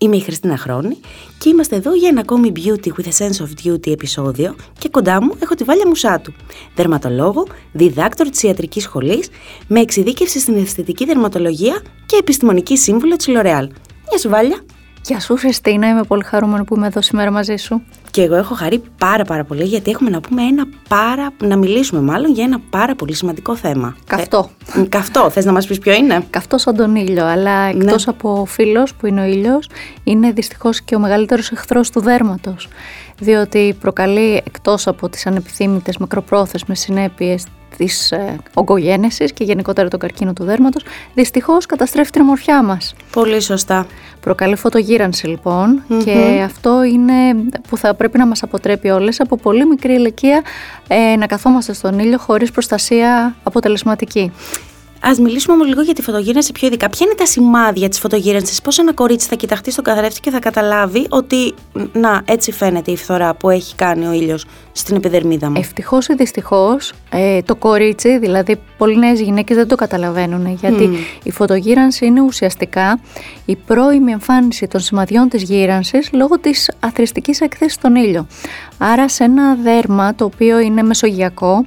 Είμαι η Χριστίνα Χρόνη και είμαστε εδώ για ένα ακόμη Beauty with a Sense of Duty επεισόδιο και κοντά μου έχω τη Βάλια Μουσάτου, δερματολόγο, διδάκτορ της ιατρικής σχολής, με εξειδίκευση στην αισθητική δερματολογία και επιστημονική σύμβουλο της L'Oreal. Γεια σου Βάλια! Γεια σου Χριστίνα, είμαι πολύ χαρούμενη που είμαι εδώ σήμερα μαζί σου. Και εγώ έχω χαρεί πάρα πάρα πολύ γιατί έχουμε να πούμε ένα πάρα, να μιλήσουμε μάλλον για ένα πάρα πολύ σημαντικό θέμα. Καυτό. Ε, καυτό, θες να μας πεις ποιο είναι; Καυτό σαν τον ήλιο, αλλά Ναι. εκτός από φίλος που είναι ο ήλιος, είναι δυστυχώς και ο μεγαλύτερος εχθρός του δέρματος. Διότι προκαλεί εκτός από τις ανεπιθύμητες μακροπρόθεσμες συνέπειες της ε, ογκογένεσης και γενικότερα τον καρκίνο του δέρματος, δυστυχώς καταστρέφει την ομορφιά μας. Πολύ σωστά. Προκαλεί φωτογύρανση λοιπόν και αυτό είναι που θα πρέπει να μας αποτρέπει όλες από πολύ μικρή ηλικία ε, να καθόμαστε στον ήλιο χωρίς προστασία αποτελεσματική. Α μιλήσουμε όμως λίγο για τη φωτογύρανση πιο ειδικά. Ποια είναι τα σημάδια της φωτογύρανση, Πώς ένα κορίτσι θα κοιταχτεί στον καθρέφτη και θα καταλάβει ότι να, έτσι φαίνεται η φθορά που έχει κάνει ο ήλιος στην επιδερμίδα μου. Ευτυχώς ή δυστυχώς ε, το κορίτσι, δηλαδή πολλοί νέες γυναίκες δεν το καταλαβαίνουν γιατί η φωτογύρανση είναι ουσιαστικά η πρώιμη εμφάνιση των σημαδιών της γύρανσης λόγω της αθρηστικής εκθέσης στον ήλιο. Άρα σε ένα δέρμα το οποίο είναι μεσογειακό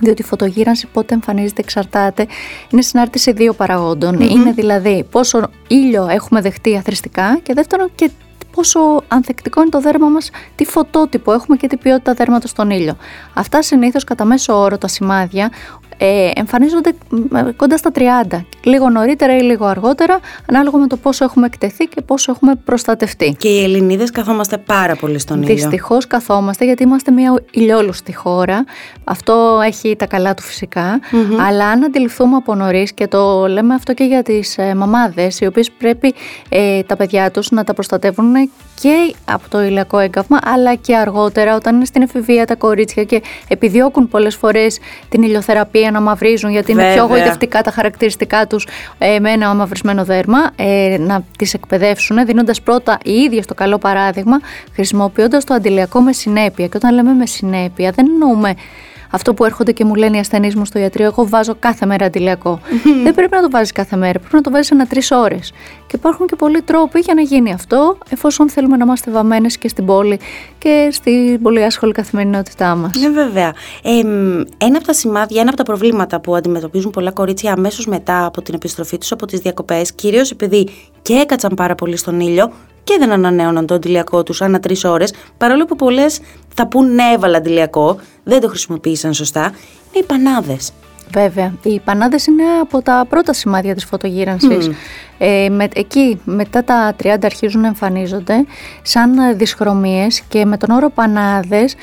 διότι η φωτογύρανση πότε εμφανίζεται εξαρτάται, είναι συνάρτηση δύο παραγόντων. Είναι δηλαδή πόσο ήλιο έχουμε δεχτεί αθρηστικά και δεύτερον και πόσο ανθεκτικό είναι το δέρμα μας, τι φωτότυπο έχουμε και τι ποιότητα δέρματος στον ήλιο. Αυτά συνήθως κατά μέσο όρο τα σημάδια ε, εμφανίζονται μ, κοντά στα 30, λίγο νωρίτερα ή λίγο αργότερα, ανάλογα με το πόσο έχουμε εκτεθεί και πόσο έχουμε προστατευτεί. Και οι Ελληνίδες καθόμαστε πάρα πολύ στον ήλιο. Δυστυχώς καθόμαστε γιατί είμαστε μια ηλιόλουστη χώρα. Αυτό έχει τα καλά του φυσικα Αλλά αν αντιληφθούμε από νωρίς και το λέμε αυτό και για τις ε, μαμάδες, οι οποίες πρέπει ε, τα παιδιά τους να τα προστατεύουν και από το ηλιακό έγκαυμα, αλλά και αργότερα όταν είναι στην εφηβεία τα κορίτσια και επιδιώκουν πολλές φορές την ηλιοθεραπεία να μαυρίζουν γιατί είναι πιο Βέβαια. γοητευτικά τα χαρακτηριστικά τους ε, με ένα μαυρισμένο δέρμα, ε, να τις εκπαιδεύσουν δίνοντας πρώτα οι ίδιες το καλό παράδειγμα, χρησιμοποιώντας το αντιλιακό με συνέπεια. Και όταν λέμε με συνέπεια, δεν εννοούμε αυτό που έρχονται και μου λένε οι ασθενείς μου στο ιατρείο, εγώ βάζω κάθε μέρα αντιλιακό. δεν πρέπει να το βάζεις κάθε μέρα, πρέπει να το βάζεις ανά τρεις ώρες. Και υπάρχουν και πολλοί τρόποι για να γίνει αυτό, εφόσον θέλουμε να είμαστε βαμμένες και στην πόλη και στην πολύ άσχολη καθημερινότητά μας. Ναι, βέβαια. Ε, μ, ένα από τα σημάδια, ένα από τα προβλήματα που αντιμετωπίζουν πολλά κορίτσια αμέσως μετά από την επιστροφή τους από τις διακοπές, κυρίως επειδή και έκατσαν πάρα πολύ στον ήλιο και δεν ανανέωναν το αντιλιακό τους ανά τρεις ώρες, παρόλο που πολλές θα πούν ναι, έβαλα αντιλιακό, δεν το χρησιμοποίησαν σωστά, είναι οι πανάδες. Βέβαια. Οι πανάδες είναι από τα πρώτα σημάδια της φωτογύρανσης. Ε, με, εκεί μετά τα 30 αρχίζουν να εμφανίζονται σαν ε, δυσχρωμίες και με τον όρο πανάδες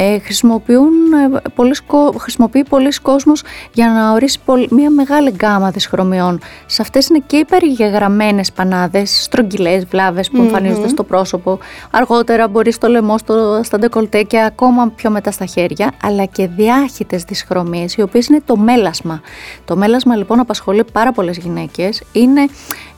ε, χρησιμοποιούν, ε, πολλοί, κο- χρησιμοποιεί πολλοί κόσμος για να ορίσει πολ- μια μεγάλη γκάμα δυσχρωμιών. Σε αυτές είναι και οι περιγεγραμμένες πανάδες, στρογγυλές βλάβες που εμφανίζονται στο πρόσωπο. Αργότερα μπορεί στο λαιμό, στο, στα ντεκολτέ και ακόμα πιο μετά στα χέρια, αλλά και διάχυτες δυσχρωμίες, οι οποίες είναι το μέλασμα. Το μέλασμα λοιπόν απασχολεί πάρα πολλές γυναίκες. Είναι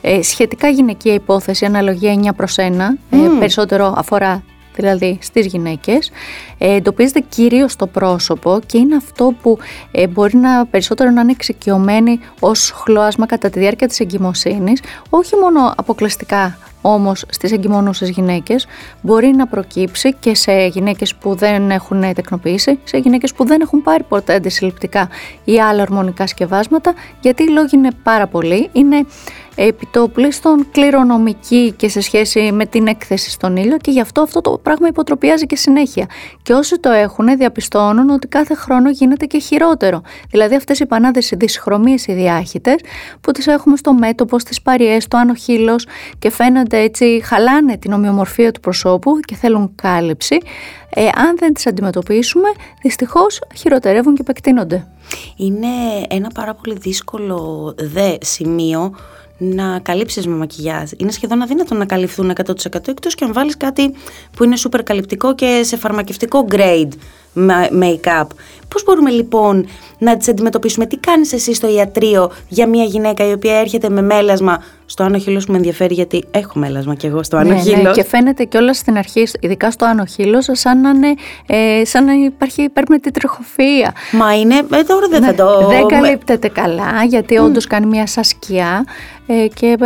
ε, σχετικά γυναικεία υπόθεση, αναλογία 9 προς 1, ε, περισσότερο αφορά δηλαδή στις γυναίκες, ε, εντοπίζεται κυρίως στο πρόσωπο και είναι αυτό που ε, μπορεί να περισσότερο να είναι εξοικειωμένη ως χλώασμα κατά τη διάρκεια της εγκυμοσύνης, όχι μόνο αποκλειστικά όμως στις εγκυμονούσες γυναίκες μπορεί να προκύψει και σε γυναίκες που δεν έχουν τεκνοποιήσει, σε γυναίκες που δεν έχουν πάρει ποτέ αντισυλληπτικά ή άλλα ορμονικά σκευάσματα, γιατί οι λόγοι είναι πάρα πολλοί. Είναι επιτοπλίστων κληρονομική και σε σχέση με την έκθεση στον ήλιο και γι' αυτό αυτό το πράγμα υποτροπιάζει και συνέχεια. Και όσοι το έχουν διαπιστώνουν ότι κάθε χρόνο γίνεται και χειρότερο. Δηλαδή αυτές οι πανάδες οι δυσχρωμίες οι διάχυτες που τις έχουμε στο μέτωπο, στις παριές, στο άνω χείλος και φαίνονται έτσι, χαλάνε την ομοιομορφία του προσώπου και θέλουν κάλυψη. Ε, αν δεν τις αντιμετωπίσουμε, δυστυχώς χειροτερεύουν και επεκτείνονται. Είναι ένα πάρα πολύ δύσκολο δε σημείο να καλύψεις με μακιγιάζ. Είναι σχεδόν αδύνατο να καλυφθούν 100% εκτός και αν βάλεις κάτι που είναι super καλυπτικό και σε φαρμακευτικό grade ma- make-up. Πώς μπορούμε λοιπόν να τις αντιμετωπίσουμε, τι κάνεις εσύ στο ιατρείο για μια γυναίκα η οποία έρχεται με μέλασμα στο άνω χείλος που με ενδιαφέρει γιατί έχω μέλασμα κι εγώ στο άνω Ναι, ναι, χείλος. και φαίνεται και όλα στην αρχή, ειδικά στο άνω χείλος, σαν να, είναι, ε, σαν να υπάρχει υπέρμετρη τριχοφυΐα. Μα είναι. Ε, τώρα δεν θα Ναι, το. δεν καλύπτεται καλά, γιατί όντως κάνει μια σαν σκιά ε, και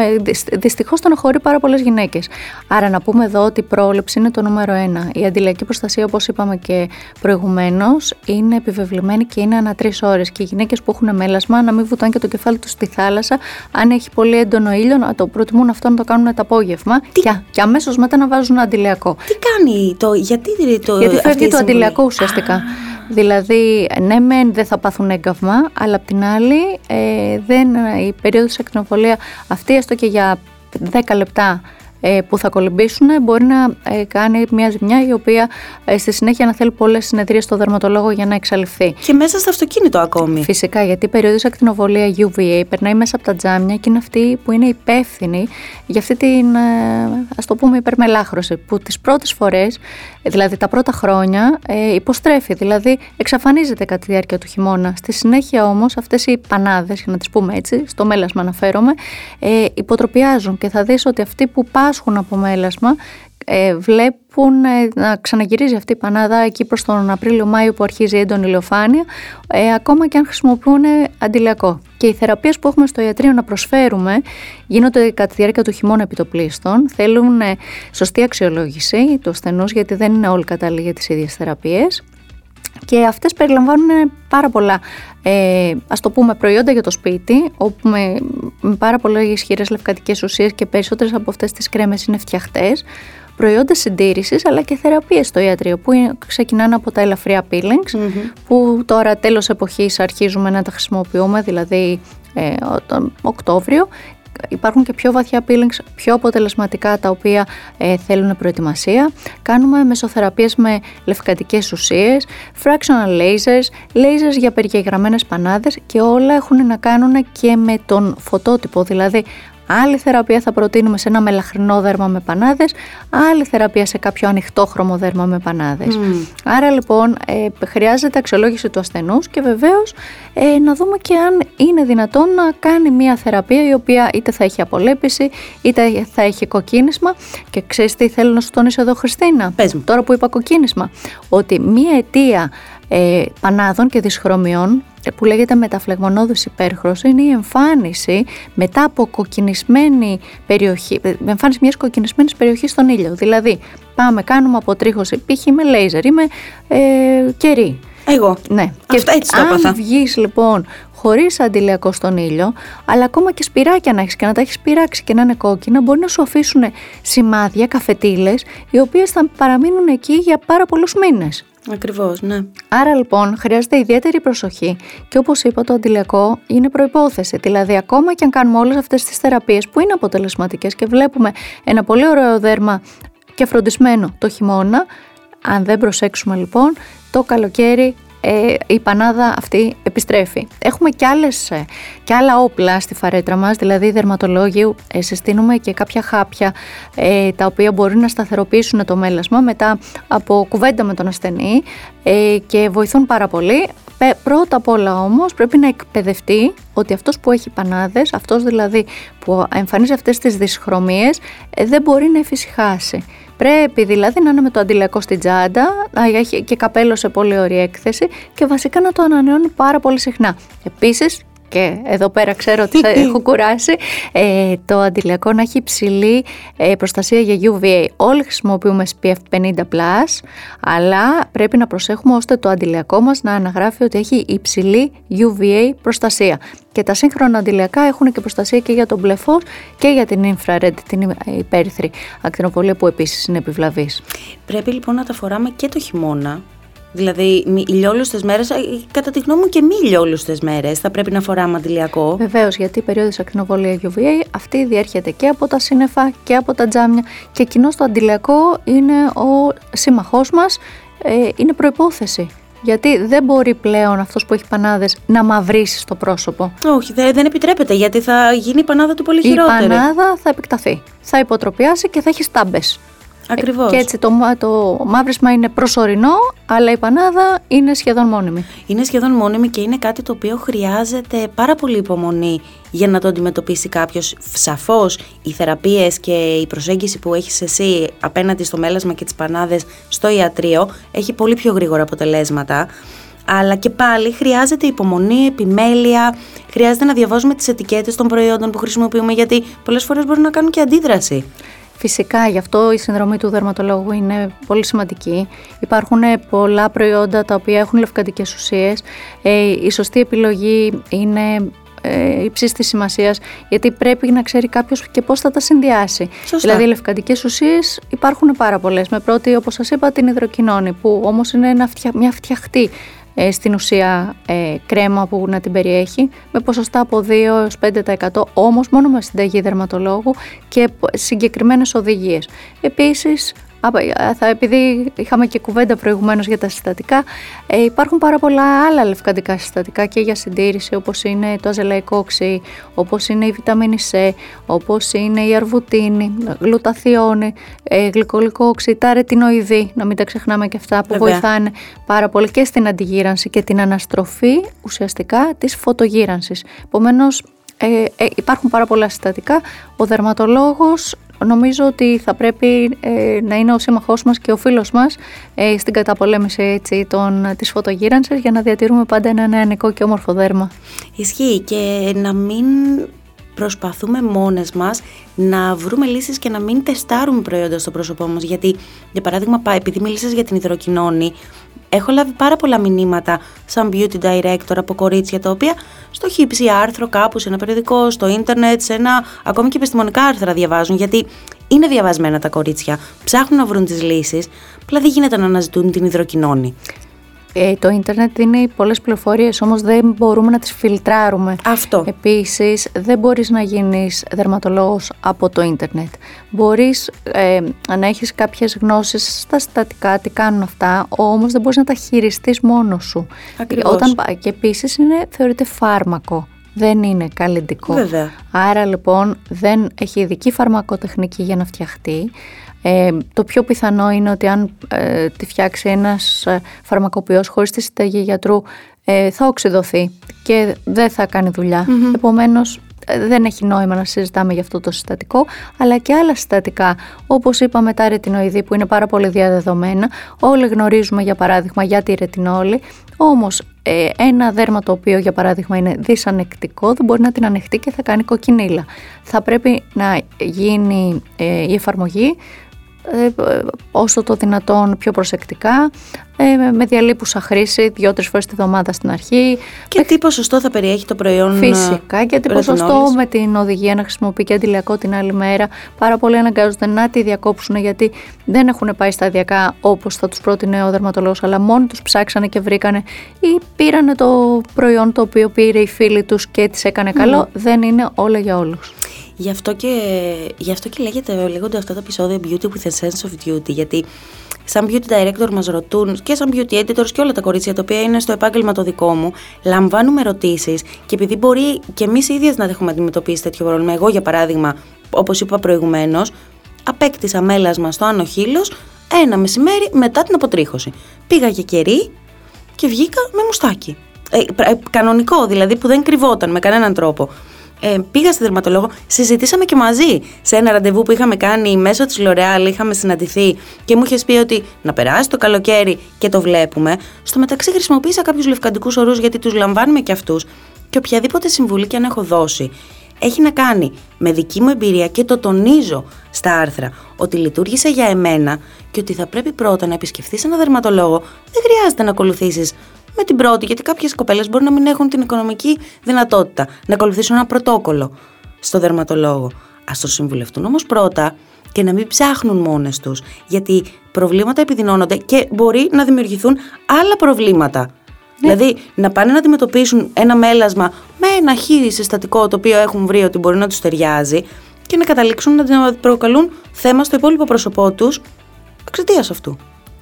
δυστυχώς στενοχωρεί πάρα πολλές γυναίκες. Άρα, να πούμε εδώ ότι η πρόληψη είναι το νούμερο ένα. Η αντιλιακή προστασία, όπως είπαμε και προηγουμένως, είναι επιβεβλημένη και είναι ανά τρεις ώρες. Και οι γυναίκες που έχουν μέλασμα να μην βουτάνε και το κεφάλι τους στη θάλασσα. Αν έχει πολύ έντονο ήλιο, να το προτιμούν αυτό να το κάνουν το απόγευμα. Και, και αμέσως μετά να βάζουν αντιλιακό. Τι κάνει το. Γιατί το. Γιατί αυτή φεύγει η το συμβολή; αντιλιακό ουσιαστικά. Δηλαδή, ναι, μεν δεν θα πάθουν έγκαυμα, αλλά απ' την άλλη, ε, δεν, η περίοδος ακτινοβολία αυτή, έστω και για 10 λεπτά ε, που θα κολυμπήσουν, μπορεί να ε, κάνει μια ζημιά η οποία ε, στη συνέχεια να θέλει πολλές συνεδρίες στο δερματολόγο για να εξαλειφθεί. Και μέσα στο αυτοκίνητο ακόμη. Φυσικά, γιατί η περίοδος ακτινοβολία UVA περνάει μέσα από τα τζάμια και είναι αυτή που είναι υπεύθυνη για αυτή την, ε, ας το πούμε, υπερμελάχρωση, που τις πρώτες φορές, ε, δηλαδή τα πρώτα χρόνια, ε, υποστρέφει, δηλαδή εξαφανίζεται κατά τη διάρκεια του χειμώνα. Στη συνέχεια όμως αυτές οι πανάδες, για να τις πούμε έτσι, στο μέλασμα αναφέρομαι, ε, υποτροπιάζουν και θα δεις ότι αυτοί που πάσχουν από μέλασμα ε, βλέπουν ε, να ξαναγυρίζει αυτή η πανάδα εκεί προς τον Απρίλιο-Μάιο που αρχίζει η έντονη ηλιοφάνεια ε, ακόμα και αν χρησιμοποιούν αντιλιακό. Και οι θεραπείες που έχουμε στο ιατρείο να προσφέρουμε γίνονται κατά τη διάρκεια του χειμώνα επιτοπλίστων. Θέλουν ε, σωστή αξιολόγηση του ασθενούς γιατί δεν είναι όλοι κατάλληλοι για τις ίδιες θεραπείες. Και αυτές περιλαμβάνουν πάρα πολλά, ε, ας το πούμε, προϊόντα για το σπίτι, όπου με, με πάρα πολλά ισχυρές λευκατικές ουσίες και περισσότερες από αυτές τις κρέμες είναι φτιαχτές, προϊόντα συντήρησης αλλά και θεραπείες στο ιατρείο που είναι, ξεκινάνε από τα ελαφριά peelings που τώρα τέλος εποχής αρχίζουμε να τα χρησιμοποιούμε δηλαδή ε, τον Οκτώβριο υπάρχουν και πιο βαθιά peelings, πιο αποτελεσματικά τα οποία ε, θέλουν προετοιμασία. Κάνουμε μεσοθεραπείες με λευκατικές ουσίες, fractional lasers, lasers για περιγεγραμμένες πανάδες και όλα έχουν να κάνουν και με τον φωτότυπο, δηλαδή Άλλη θεραπεία θα προτείνουμε σε ένα μελαχρινό δέρμα με πανάδες, άλλη θεραπεία σε κάποιο ανοιχτόχρωμο δέρμα με πανάδες. Άρα λοιπόν ε, χρειάζεται αξιολόγηση του ασθενούς και βεβαίως ε, να δούμε και αν είναι δυνατόν να κάνει μια θεραπεία η οποία είτε θα έχει απολέπιση είτε θα έχει κοκκίνισμα και ξέρεις τι θέλω να σου τονίσω εδώ Χριστίνα; Πες μου. Τώρα που είπα κοκκίνισμα, ότι μια αιτία ε, πανάδων και δυσχρωμιών ε, που λέγεται μεταφλεγμονώδους υπέρχρωσης είναι η εμφάνιση μετά από κοκκινισμένη περιοχή, ε, με εμφάνιση μιας κοκκινισμένης περιοχής στον ήλιο. Δηλαδή πάμε κάνουμε αποτρίχωση π.χ. με λέιζερ ή με ε, κερί. Εγώ. Ναι. Αυτό έτσι το αν έπαθα. βγεις λοιπόν χωρίς αντιλιακό στον ήλιο, αλλά ακόμα και σπυράκια να έχεις και να τα έχεις πειράξει και να είναι κόκκινα, μπορεί να σου αφήσουν σημάδια, καφετήλες, οι οποίες θα παραμείνουν εκεί για πάρα πολλούς μήνες. Ακριβώς, ναι. Άρα λοιπόν χρειάζεται ιδιαίτερη προσοχή και όπως είπα το αντιλιακό είναι προϋπόθεση. Δηλαδή ακόμα και αν κάνουμε όλες αυτές τις θεραπείες που είναι αποτελεσματικές και βλέπουμε ένα πολύ ωραίο δέρμα και φροντισμένο το χειμώνα, αν δεν προσέξουμε λοιπόν το καλοκαίρι ε, η πανάδα αυτή επιστρέφει. Έχουμε και, άλλες, ε, και άλλα όπλα στη φαρέτρα μας, δηλαδή οι δερματολόγοι ε, συστήνουμε και κάποια χάπια ε, τα οποία μπορεί να σταθεροποιήσουν το μέλασμα μετά από κουβέντα με τον ασθενή ε, και βοηθούν πάρα πολύ. Πε- Πρώτα απ' όλα όμως πρέπει να εκπαιδευτεί ότι αυτός που έχει πανάδες, αυτός δηλαδή που εμφανίζει αυτές τις δυσχρωμίες ε, δεν μπορεί να εφησυχάσει. Πρέπει δηλαδή να είναι με το αντιλιακό στην τσάντα, να έχει και καπέλο σε πολύ ωραία έκθεση και βασικά να το ανανεώνει πάρα πολύ συχνά. Επίσης, και εδώ πέρα ξέρω ότι θα έχω κουράσει, ε, το αντιλιακό να έχει υψηλή ε, προστασία για UVA. Όλοι χρησιμοποιούμε SPF 50+, αλλά πρέπει να προσέχουμε ώστε το αντιλιακό μας να αναγράφει ότι έχει υψηλή UVA προστασία. Και τα σύγχρονα αντιλιακά έχουν και προστασία και για τον μπλε φως και για την infrared, την υπέρυθρη ακτινοβολία που επίσης είναι επιβλαβής. Πρέπει λοιπόν να τα φοράμε και το χειμώνα. Δηλαδή, μη- ηλιόλουστες μέρες, ε, κατά τη γνώμη μου και μη ηλιόλουστες μέρες, θα πρέπει να φοράμε αντιλιακό. Βεβαίως, γιατί η περίοδος ακτινοβολία UVA αυτή διέρχεται και από τα σύννεφα και από τα τζάμια και κοινώς το αντιλιακό είναι ο σύμμαχός μας, ε, είναι προπόθεση. Γιατί δεν μπορεί πλέον αυτός που έχει πανάδες να μαυρίσει στο πρόσωπο. Όχι, δε- δεν επιτρέπεται γιατί θα γίνει η πανάδα του πολύ Η χειρότερη. πανάδα θα επεκταθεί. Θα υποτροπιάσει και θα έχει στάμπες. Ακριβώς. Και έτσι το, το μαύρισμα είναι προσωρινό, αλλά η πανάδα είναι σχεδόν μόνιμη. Είναι σχεδόν μόνιμη και είναι κάτι το οποίο χρειάζεται πάρα πολύ υπομονή για να το αντιμετωπίσει κάποιος. Σαφώς οι θεραπείες και η προσέγγιση που έχεις εσύ απέναντι στο μέλασμα και τις πανάδες στο ιατρείο έχει πολύ πιο γρήγορα αποτελέσματα. Αλλά και πάλι χρειάζεται υπομονή, επιμέλεια, χρειάζεται να διαβάζουμε τις ετικέτες των προϊόντων που χρησιμοποιούμε γιατί πολλές φορές μπορούν να κάνουν και αντίδραση. Φυσικά, γι' αυτό η συνδρομή του δερματολόγου είναι πολύ σημαντική. Υπάρχουν πολλά προϊόντα τα οποία έχουν λευκαντικές ουσίες. Ε, η σωστή επιλογή είναι ε, υψής της σημασίας γιατί πρέπει να ξέρει κάποιος και πώς θα τα συνδυάσει. Σωστά. Δηλαδή οι λευκαντικές ουσίες υπάρχουν πάρα πολλές. Με πρώτη όπως σας είπα την υδροκοινώνη που όμως είναι ένα φτια, μια φτιαχτή ε, στην ουσία ε, κρέμα που να την περιέχει με ποσοστά από 2 έως 5% όμως μόνο με συνταγή δερματολόγου και συγκεκριμένες οδηγίες. Επίσης θα, επειδή είχαμε και κουβέντα προηγουμένως για τα συστατικά, ε, υπάρχουν πάρα πολλά άλλα λευκαντικά συστατικά και για συντήρηση, όπως είναι το αζελαϊκό οξύ, όπως είναι η βιταμίνη C, όπως είναι η αρβουτίνη, γλουταθιόνη, ε, γλυκολικό οξύ, τα ρετινοειδή, να μην τα ξεχνάμε και αυτά που βοηθάνε πάρα πολύ και στην αντιγύρανση και την αναστροφή ουσιαστικά της φωτογύρανσης. Επομένως, ε, ε, υπάρχουν πάρα πολλά συστατικά. Ο δερματολόγος νομίζω ότι θα πρέπει ε, να είναι ο σύμμαχός μας και ο φίλος μας ε, στην καταπολέμηση έτσι, των, της φωτογύρανσης για να διατηρούμε πάντα ένα νεανικό και όμορφο δέρμα. Ισχύει και να μην προσπαθούμε μόνες μας να βρούμε λύσεις και να μην τεστάρουμε προϊόντα στο πρόσωπό μας γιατί για παράδειγμα επειδή μίλησες για την υδροκοινώνη έχω λάβει πάρα πολλά μηνύματα σαν beauty director από κορίτσια τα οποία στο χύψη άρθρο κάπου σε ένα περιοδικό, στο ίντερνετ, σε ένα ακόμη και επιστημονικά άρθρα διαβάζουν γιατί είναι διαβασμένα τα κορίτσια, ψάχνουν να βρουν τις λύσεις, απλά δεν γίνεται να αναζητούν την υδροκοινώνη. Ε, το ίντερνετ δίνει πολλές πληροφορίες, όμως δεν μπορούμε να τις φιλτράρουμε. Αυτό. Επίσης, δεν μπορείς να γίνεις δερματολόγος από το ίντερνετ. Μπορείς ε, να έχεις κάποιες γνώσεις στα συστατικά, τι κάνουν αυτά, όμως δεν μπορείς να τα χειριστείς μόνος σου. Ακριβώς. Όταν, και επίσης είναι, θεωρείται φάρμακο. Δεν είναι καλλιντικό. Βέβαια. Άρα λοιπόν δεν έχει ειδική φαρμακοτεχνική για να φτιαχτεί. Ε, το πιο πιθανό είναι ότι αν ε, τη φτιάξει ένας ε, φαρμακοποιός χωρίς τη συνταγή γιατρού ε, θα οξυδωθεί και δεν θα κάνει δουλειά. Επομένως ε, δεν έχει νόημα να συζητάμε για αυτό το συστατικό, αλλά και άλλα συστατικά, όπως είπαμε τα ρετινοειδή που είναι πάρα πολύ διαδεδομένα. Όλοι γνωρίζουμε για παράδειγμα για τη ρετινόλη, όμως ε, ένα δέρμα το οποίο για παράδειγμα είναι δυσανεκτικό δεν μπορεί να την ανεχτεί και θα κάνει κοκκινίλα. Θα πρέπει να γίνει η εφαρμογή ε, όσο το δυνατόν πιο προσεκτικά, ε, με διαλείπουσα χρήση δύο-τρει φορές τη βδομάδα στην αρχή. Και τι ποσοστό θα περιέχει το προϊόν. Φυσικά και τι ποσοστό με την οδηγία να χρησιμοποιεί και αντιλιακό την άλλη μέρα. Πάρα πολλοί αναγκάζονται να τη διακόψουν γιατί δεν έχουν πάει σταδιακά όπως θα τους πρότεινε ο δερματολόγος, αλλά μόνοι τους ψάξανε και βρήκανε ή πήρανε το προϊόν το οποίο πήρε η φίλη τους και τη έκανε καλό. Δεν είναι όλα για όλους. Γι' αυτό και, γι αυτό και λέγεται, λέγονται αυτά τα επεισόδια Beauty with a Sense of Duty, γιατί σαν beauty director μας ρωτούν και σαν beauty editors και όλα τα κορίτσια τα οποία είναι στο επάγγελμα το δικό μου, λαμβάνουμε ερωτήσεις και επειδή μπορεί και εμείς ίδιες να έχουμε αντιμετωπίσει τέτοιο πρόβλημα, εγώ για παράδειγμα, όπως είπα προηγουμένως, απέκτησα μέλασμα στο άνω χείλος ένα μεσημέρι μετά την αποτρίχωση. Πήγα για κερί και βγήκα με μουστάκι. Ε, ε, κανονικό δηλαδή που δεν κρυβόταν με κανέναν τρόπο ε, πήγα στη δερματολόγο, συζητήσαμε και μαζί σε ένα ραντεβού που είχαμε κάνει μέσω της L'Oreal, είχαμε συναντηθεί και μου είχες πει ότι να περάσει το καλοκαίρι και το βλέπουμε. Στο μεταξύ χρησιμοποίησα κάποιους λευκαντικούς ορούς γιατί τους λαμβάνουμε και αυτούς και οποιαδήποτε συμβουλή και αν έχω δώσει έχει να κάνει με δική μου εμπειρία και το τονίζω στα άρθρα ότι λειτουργήσε για εμένα και ότι θα πρέπει πρώτα να επισκεφθείς ένα δερματολόγο. Δεν χρειάζεται να ακολουθήσεις με την πρώτη, γιατί κάποιες κοπέλες μπορεί να μην έχουν την οικονομική δυνατότητα να ακολουθήσουν ένα πρωτόκολλο στο δερματολόγο. Α το συμβουλευτούν όμως πρώτα και να μην ψάχνουν μόνες τους, γιατί προβλήματα επιδεινώνονται και μπορεί να δημιουργηθούν άλλα προβλήματα. Ναι. Δηλαδή να πάνε να αντιμετωπίσουν ένα μέλασμα με ένα χείρι συστατικό το οποίο έχουν βρει ότι μπορεί να τους ταιριάζει και να καταλήξουν να προκαλούν θέμα στο υπόλοιπο πρόσωπό τους εξαιτίας αυτού.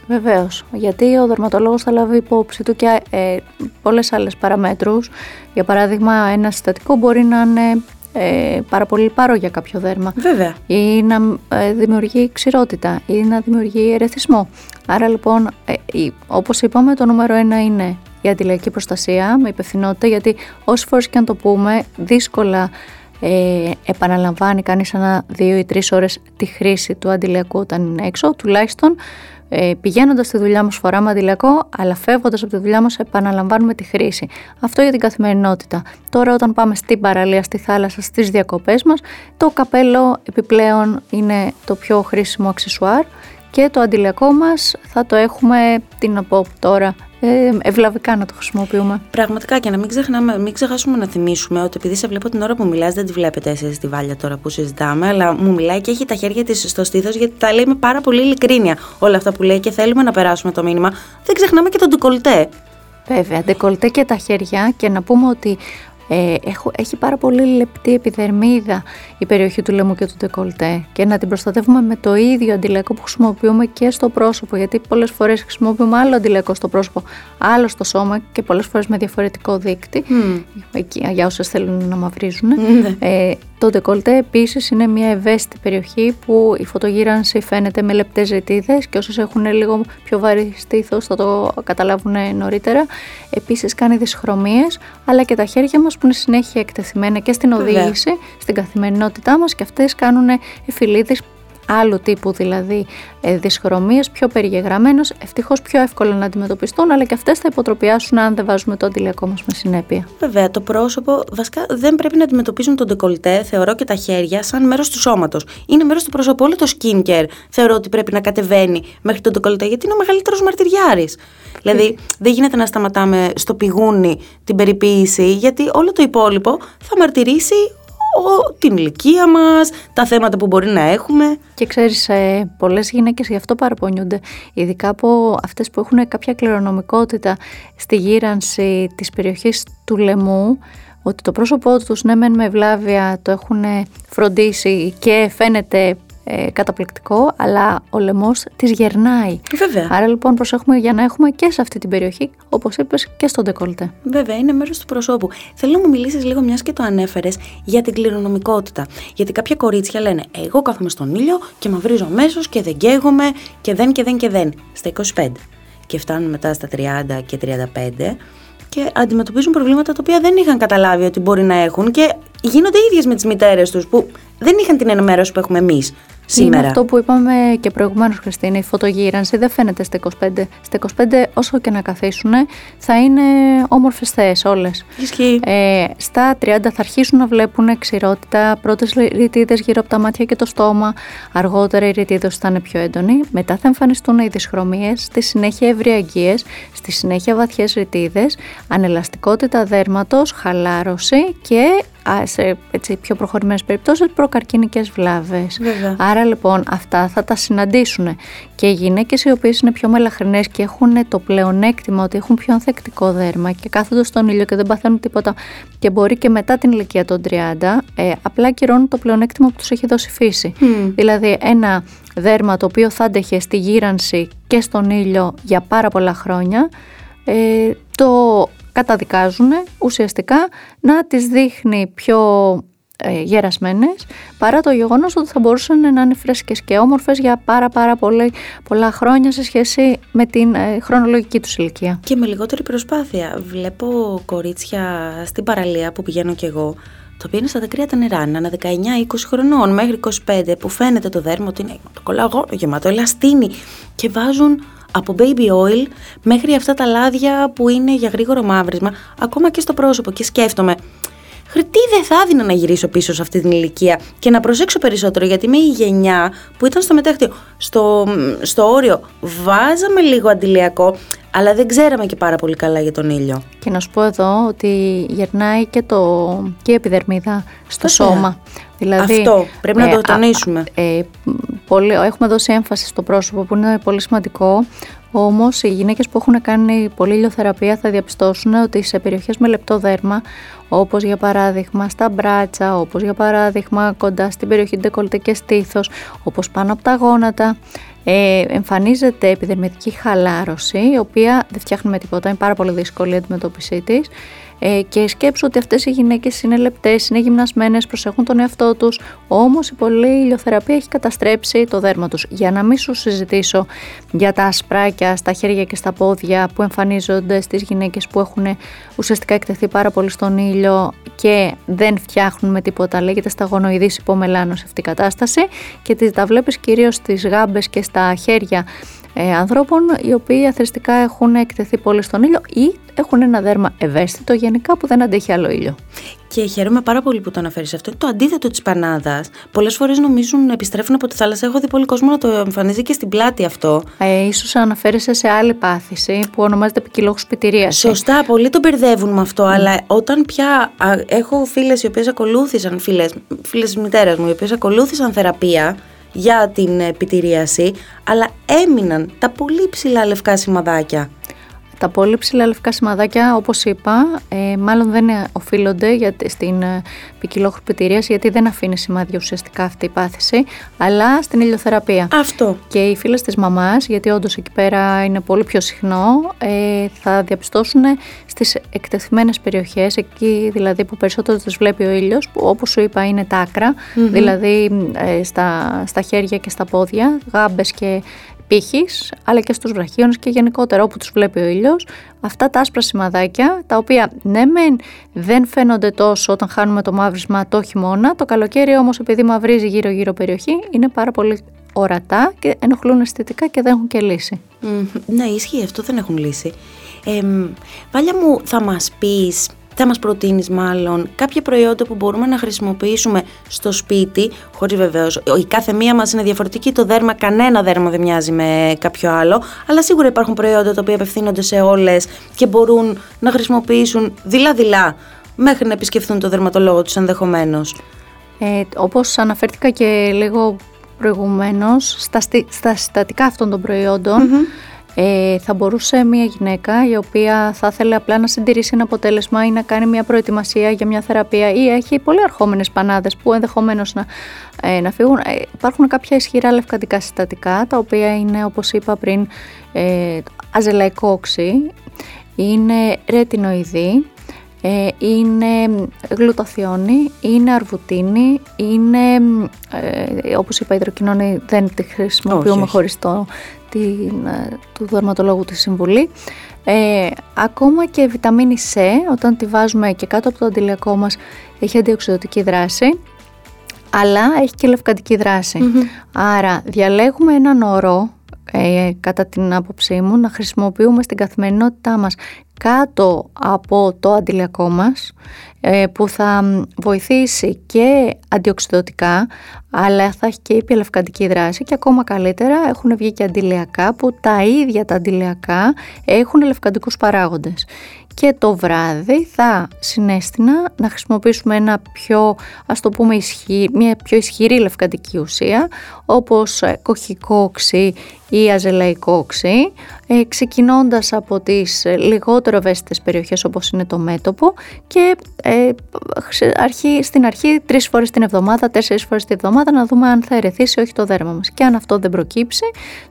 Βεβαίως. Γιατί ο δερματολόγος θα λάβει υπόψη του και ε, πολλές άλλες παραμέτρους. Για παράδειγμα, ένα συστατικό μπορεί να είναι ε, πάρα πολύ λιπαρό για κάποιο δέρμα. Βέβαια. Ή να ε, δημιουργεί ξηρότητα ή να δημιουργεί ερεθισμό. Άρα λοιπόν, ε, όπως είπαμε, το νούμερο ένα είναι η αντιλαϊκή προστασία με υπευθυνότητα, γιατί όσε φορές και αν το πούμε, δύσκολα ε, επαναλαμβάνει κανείς ένα, δύο ή τρεις ώρες τη χρήση του αντιλιακού όταν είναι έξω, τουλάχιστον ε, πηγαίνοντας στη δουλειά μας φοράμε αντιλιακό, αλλά φεύγοντας από τη δουλειά μας επαναλαμβάνουμε τη χρήση. Αυτό για την καθημερινότητα. Τώρα όταν πάμε στην παραλία, στη θάλασσα, στις διακοπές μας, το καπέλο επιπλέον είναι το πιο χρήσιμο αξισουάρ και το αντιλιακό μας θα το έχουμε, τι να πω τώρα, ε, ευλαβικά να το χρησιμοποιούμε. Πραγματικά και να μην, ξεχνάμε, μην ξεχάσουμε να θυμίσουμε ότι επειδή σε βλέπω την ώρα που μιλάς δεν τη βλέπετε εσείς τη Βάλια τώρα που συζητάμε αλλά μου μιλάει και έχει τα χέρια της στο στήθος γιατί τα λέει με πάρα πολύ ειλικρίνεια όλα αυτά που λέει και θέλουμε να περάσουμε το μήνυμα. Δεν ξεχνάμε και τον ντεκολτέ. Βέβαια, ντεκολτέ και τα χέρια και να πούμε ότι ε, έχω, έχει πάρα πολύ λεπτή επιδερμίδα η περιοχή του λαιμού και του ντεκολτέ και να την προστατεύουμε με το ίδιο αντιλαϊκό που χρησιμοποιούμε και στο πρόσωπο γιατί πολλές φορές χρησιμοποιούμε άλλο αντιλαϊκό στο πρόσωπο, άλλο στο σώμα και πολλές φορές με διαφορετικό δείκτη εκεί, για όσες θέλουν να μαυρίζουν. Mm. Ε, το ντεκολτέ επίσης είναι μια ευαίσθητη περιοχή που η φωτογύρανση φαίνεται με λεπτές ζετίδες και όσες έχουν λίγο πιο βαρύ στήθος θα το καταλάβουν νωρίτερα. Επίσης κάνει δυσχρωμίες, αλλά και τα χέρια μας που είναι συνέχεια εκτεθειμένα και στην οδήγηση, στην καθημερινότητά μας και αυτές κάνουν εφηλίδε άλλου τύπου δηλαδή ε, δυσχρωμίες, πιο περιγεγραμμένος, ευτυχώς πιο εύκολο να αντιμετωπιστούν, αλλά και αυτές θα υποτροπιάσουν αν δεν βάζουμε το αντιλιακό μας με συνέπεια. Βέβαια, το πρόσωπο βασικά δεν πρέπει να αντιμετωπίζουν τον ντεκολτέ, θεωρώ και τα χέρια, σαν μέρος του σώματος. Είναι μέρος του πρόσωπου, όλο το skincare θεωρώ ότι πρέπει να κατεβαίνει μέχρι τον ντεκολτέ, γιατί είναι ο μεγαλύτερος μαρτυριάρης. Δηλαδή, δεν γίνεται να σταματάμε στο πηγούνι την περιποίηση, γιατί όλο το υπόλοιπο θα μαρτυρήσει ο, την ηλικία μας, τα θέματα που μπορεί να έχουμε. Και ξέρεις, ε, πολλές γυναίκες γι' αυτό παραπονιούνται, ειδικά από αυτές που έχουν κάποια κληρονομικότητα στη γύρανση της περιοχής του λαιμού, ότι το πρόσωπό τους ναι μεν με βλάβια το έχουν φροντίσει και φαίνεται ε, καταπληκτικό, αλλά ο λαιμός της γερνάει. Βέβαια. Άρα λοιπόν προσέχουμε για να έχουμε και σε αυτή την περιοχή, όπως είπες, και στον ντεκόλτε. Βέβαια, είναι μέρος του προσώπου. Θέλω να μου μιλήσεις λίγο, μιας και το ανέφερες, για την κληρονομικότητα. Γιατί κάποια κορίτσια λένε, Εγώ κάθομαι στον ήλιο και μαυρίζω αμέσως και δεν καίγομαι και δεν και δεν και δεν. Στα 25. Και φτάνουν μετά στα 30 και 35 και αντιμετωπίζουν προβλήματα τα οποία δεν είχαν καταλάβει ότι μπορεί να έχουν και γίνονται ίδιες με τις μητέρες τους που δεν είχαν την ενημέρωση που έχουμε εμείς σήμερα. Είναι αυτό που είπαμε και προηγουμένως Χριστίνα, η φωτογύρανση δεν φαίνεται στα 25. Στα 25 όσο και να καθίσουν θα είναι όμορφες θέες όλες. Ισχύει. Ε, στα 30 θα αρχίσουν να βλέπουν ξηρότητα, πρώτες ρητίδες γύρω από τα μάτια και το στόμα, αργότερα οι ρητίδες θα είναι πιο έντονοι, μετά θα εμφανιστούν οι δυσχρωμίες, στη συνέχεια ευρυαγγείες, στη συνέχεια βαθιές ρητίδες, ανελαστικότητα δέρματος, χαλάρωση και σε έτσι, πιο προχωρημένες περιπτώσεις προκαρκίνικες βλάβες. Άρα λοιπόν αυτά θα τα συναντήσουν και οι γυναίκες οι οποίες είναι πιο μελαχρινές και έχουν το πλεονέκτημα ότι έχουν πιο ανθεκτικό δέρμα και κάθονται στον ήλιο και δεν παθαίνουν τίποτα και μπορεί και μετά την ηλικία των 30 ε, απλά κυρώνουν το πλεονέκτημα που τους έχει δώσει φύση. Δηλαδή ένα δέρμα το οποίο θα άντεχε στη γύρανση και στον ήλιο για πάρα πολλά χρόνια ε, το καταδικάζουν ουσιαστικά να τις δείχνει πιο ε, γερασμένες παρά το γεγονός ότι θα μπορούσαν να είναι φρέσκες και όμορφες για πάρα πάρα πολύ, πολλά χρόνια σε σχέση με την ε, χρονολογική τους ηλικία. Και με λιγότερη προσπάθεια. Βλέπω κορίτσια στην παραλία που πηγαίνω κι εγώ το οποίο είναι στα δακρύα τα νερά, ένα 19-20 χρονών μέχρι 25 που φαίνεται το δέρμα ότι είναι το κολλαγό, γεμάτο ελαστίνη και βάζουν από baby oil μέχρι αυτά τα λάδια που είναι για γρήγορο μαύρισμα, ακόμα και στο πρόσωπο. Και σκέφτομαι, τι δεν θα έδινα να γυρίσω πίσω σε αυτή την ηλικία και να προσέξω περισσότερο γιατί είμαι η γενιά που ήταν στο μετέχτιο. Στο, στο όριο βάζαμε λίγο αντιλιακό, αλλά δεν ξέραμε και πάρα πολύ καλά για τον ήλιο. Και να σου πω εδώ ότι γερνάει και, το, και η επιδερμίδα στο σώμα. Δηλαδή, Αυτό πρέπει να το ε, τονίσουμε. Ε, πολύ, έχουμε δώσει έμφαση στο πρόσωπο που είναι πολύ σημαντικό. Όμως, οι γυναίκες που έχουν κάνει πολύ ηλιοθεραπεία θα διαπιστώσουν ότι σε περιοχές με λεπτό δέρμα, όπως για παράδειγμα στα μπράτσα, όπως για παράδειγμα κοντά στην περιοχή ντεκολτέ και στήθος, όπως πάνω από τα γόνατα, ε, εμφανίζεται επιδερμητική χαλάρωση, η οποία δεν φτιάχνει με τίποτα, είναι πάρα πολύ δύσκολη η αντιμετώπιση της. Ε, και σκέψου ότι αυτές οι γυναίκες είναι λεπτές, είναι γυμνασμένες, προσέχουν τον εαυτό τους, όμως η πολλή ηλιοθεραπεία έχει καταστρέψει το δέρμα τους. Για να μην σου συζητήσω για τα ασπράκια στα χέρια και στα πόδια που εμφανίζονται στις γυναίκες που έχουν ουσιαστικά εκτεθεί πάρα πολύ στον ήλιο και δεν φτιάχνουν με τίποτα, λέγεται σταγονοειδής υπομελάνος αυτή η κατάσταση και τα βλέπεις κυρίως στις γάμπες και στα χέρια ε, ανθρώπων οι οποίοι αθρηστικά έχουν εκτεθεί πολύ στον ήλιο ή έχουν ένα δέρμα ευαίσθητο γενικά που δεν αντέχει άλλο ήλιο. Και χαίρομαι πάρα πολύ που το αναφέρεις αυτό. Το αντίθετο της πανάδας. Πολλές φορές νομίζουν να επιστρέφουν από τη θάλασσα. Έχω δει πολύ κόσμο να το εμφανίζει και στην πλάτη αυτό. Ε, ίσως αναφέρεσαι σε άλλη πάθηση που ονομάζεται ποικιλόχου πιτηρία. Σωστά, πολλοί το μπερδεύουν με αυτό. Αλλά όταν πια έχω φίλες οι οποίες ακολούθησαν, φίλες τη μητέρα μου, οι οποίες ακολούθησαν θεραπεία για την επιτηρίαση, αλλά έμειναν τα πολύ ψηλά λευκά σημαδάκια. Τα πολύ ψηλά λευκά σημαδάκια, όπως είπα, ε, μάλλον δεν οφείλονται για, στην ε, γιατί δεν αφήνει σημάδια ουσιαστικά αυτή η πάθηση, αλλά στην ηλιοθεραπεία. Αυτό. Και οι φίλες της μαμάς, γιατί όντως εκεί πέρα είναι πολύ πιο συχνό, ε, θα διαπιστώσουν στις εκτεθειμένες περιοχές, εκεί δηλαδή που περισσότερο τις βλέπει ο ήλιος, που όπως σου είπα είναι τα ακρα δηλαδή ε, στα, στα χέρια και στα πόδια, γάμπες και πύχης, αλλά και στους βραχίονες και γενικότερα όπου τους βλέπει ο ήλιος, αυτά τα άσπρα σημαδάκια, τα οποία ναι μεν δεν φαίνονται τόσο όταν χάνουμε το μαύρισμα το χειμώνα, το καλοκαίρι όμως επειδή μαυρίζει γύρω γύρω περιοχή, είναι πάρα πολύ ορατά και ενοχλούν αισθητικά και δεν έχουν και λύση. ναι, ισχύει αυτό, δεν έχουν λύση. Ε, Βάλια μου, θα μας πεις θα μας προτείνεις μάλλον κάποια προϊόντα που μπορούμε να χρησιμοποιήσουμε στο σπίτι, χωρίς βεβαίως, η κάθε μία μας είναι διαφορετική, το δέρμα, κανένα δέρμα δεν μοιάζει με κάποιο άλλο, αλλά σίγουρα υπάρχουν προϊόντα τα οποία απευθύνονται σε όλες και μπορούν να χρησιμοποιήσουν δειλά-δειλά μέχρι να επισκεφθούν το δερματολόγο τους ενδεχομένως. Ε, όπως αναφέρθηκα και λίγο προηγουμένως, στα, στα συστατικά αυτών των προϊόντων, ε, θα μπορούσε μια γυναίκα η οποία θα ήθελε απλά να συντηρήσει ένα αποτέλεσμα ή να κάνει μια προετοιμασία για μια θεραπεία ή έχει πολύ αρχόμενες πανάδες που ενδεχομένως να, ε, να φύγουν. Ε, υπάρχουν κάποια ισχυρά λευκαντικά συστατικά τα οποία είναι όπως είπα πριν ε, αζελαϊκό οξύ, είναι ρετινοειδή, ε, είναι γλουταθιόνη, είναι αρβουτίνη, είναι ε, όπως είπα υδροκοινώνη δεν τη χρησιμοποιούμε χωρίς το, την, ε, του δερματολόγου της συμβουλή. Ε, ακόμα και βιταμίνη C, όταν τη βάζουμε και κάτω από το αντιλιακό μας, έχει αντιοξυδοτική δράση, αλλά έχει και λευκαντική Άρα διαλέγουμε έναν όρο, ε, κατά την άποψή μου, να χρησιμοποιούμε στην καθημερινότητά μας κάτω από το αντιλιακό μας ε, που θα βοηθήσει και αντιοξυδοτικά αλλά θα έχει και υπηλευκαντική δράση και ακόμα καλύτερα έχουν βγει και αντιλιακά που τα ίδια τα αντιλιακά έχουν λευκαντικούς παράγοντες. Και το βράδυ θα συνέστηνα να χρησιμοποιήσουμε ένα πιο, ας το πούμε, ισχύ, μια πιο ισχυρή λευκαντική ουσία όπως ε, κοχικό οξύ ή αζελαϊκό οξύ ε, ξεκινώντας από τις ε, λιγότερο ευαίσθητες περιοχές όπως είναι το μέτωπο και ε, αρχή, στην αρχή τρεις φορές την εβδομάδα, τέσσερις φορές την εβδομάδα να δούμε αν θα ερεθίσει όχι το δέρμα μας και αν αυτό δεν προκύψει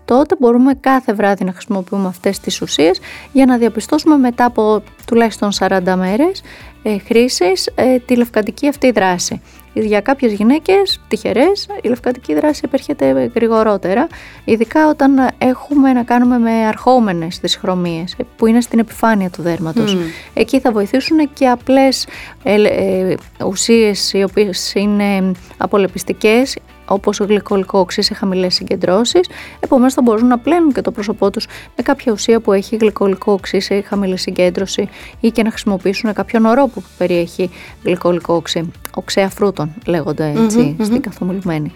τότε μπορούμε κάθε βράδυ να χρησιμοποιούμε αυτές τις ουσίες για να διαπιστώσουμε μετά από τουλάχιστον 40 μέρες ε, χρήσης ε, τη λευκαντική αυτή δράση. Για κάποιες γυναίκες τυχερές η λευκαντική δράση επέρχεται γρηγορότερα, ειδικά όταν έχουμε να κάνουμε με αρχόμενες δυσχρωμίες ε, που είναι στην επιφάνεια του δέρματος. Εκεί θα βοηθήσουν και απλές ε, ε, ουσίες οι οποίες είναι απολεπιστικές όπως ο γλυκολικό οξύ σε χαμηλές συγκεντρώσεις, επομένως θα μπορούν να πλένουν και το πρόσωπό τους με κάποια ουσία που έχει γλυκολικό οξύ σε χαμηλή συγκέντρωση ή και να χρησιμοποιήσουν κάποιο νερό που περιέχει γλυκολικό οξύ. Οξέα φρούτων λέγονται στην καθομιλουμένη.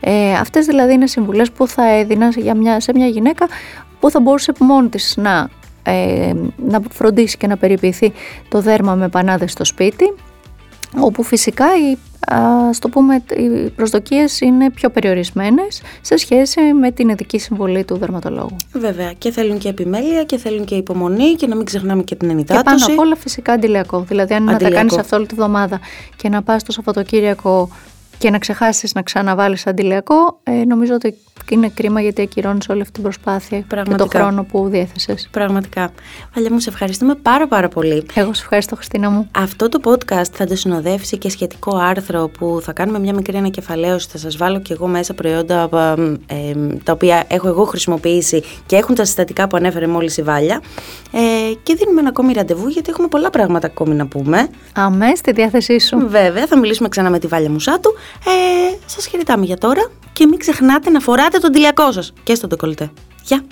Ε, αυτές δηλαδή είναι συμβουλές που θα έδινα για μια, σε μια γυναίκα που θα μπορούσε μόνη της να, ε, να φροντίσει και να περιποιηθεί το δέρμα με πανάδες στο σπίτι όπου φυσικά οι, ας το πούμε, οι προσδοκίες είναι πιο περιορισμένες σε σχέση με την ειδική συμβολή του δερματολόγου. Βέβαια και θέλουν και επιμέλεια και θέλουν και υπομονή και να μην ξεχνάμε και την ενυδάτωση. Και πάνω απ' όλα φυσικά αντιλιακό, δηλαδή αν να τα κάνεις αυτό όλη τη βδομάδα και να πας το Σαββατοκύριακο και να ξεχάσεις να ξαναβάλεις αντιλιακό, ε, νομίζω ότι είναι κρίμα γιατί ακυρώνεις όλη αυτή την προσπάθεια Πραγματικά. και το χρόνο που διέθεσες. Πραγματικά. Βάλια μου, σε ευχαριστούμε πάρα πάρα πολύ. Εγώ σε ευχαριστώ, Χριστίνα μου. Αυτό το podcast θα το συνοδεύσει και σχετικό άρθρο που θα κάνουμε μια μικρή ανακεφαλαίωση. Θα σας βάλω και εγώ μέσα προϊόντα ε, ε, τα οποία έχω εγώ χρησιμοποιήσει και έχουν τα συστατικά που ανέφερε μόλις η Βάλια. Ε, και δίνουμε ένα ακόμη ραντεβού γιατί έχουμε πολλά πράγματα ακόμη να πούμε. Αμέ, στη διάθεσή σου. Βέβαια, θα μιλήσουμε ξανά με τη Βάλια Μουσάτου. Ε, σας χαιρετάμε για τώρα και μην ξεχνάτε να φοράτε τον τηλιακό σας και στον τοκολτέ. Γεια!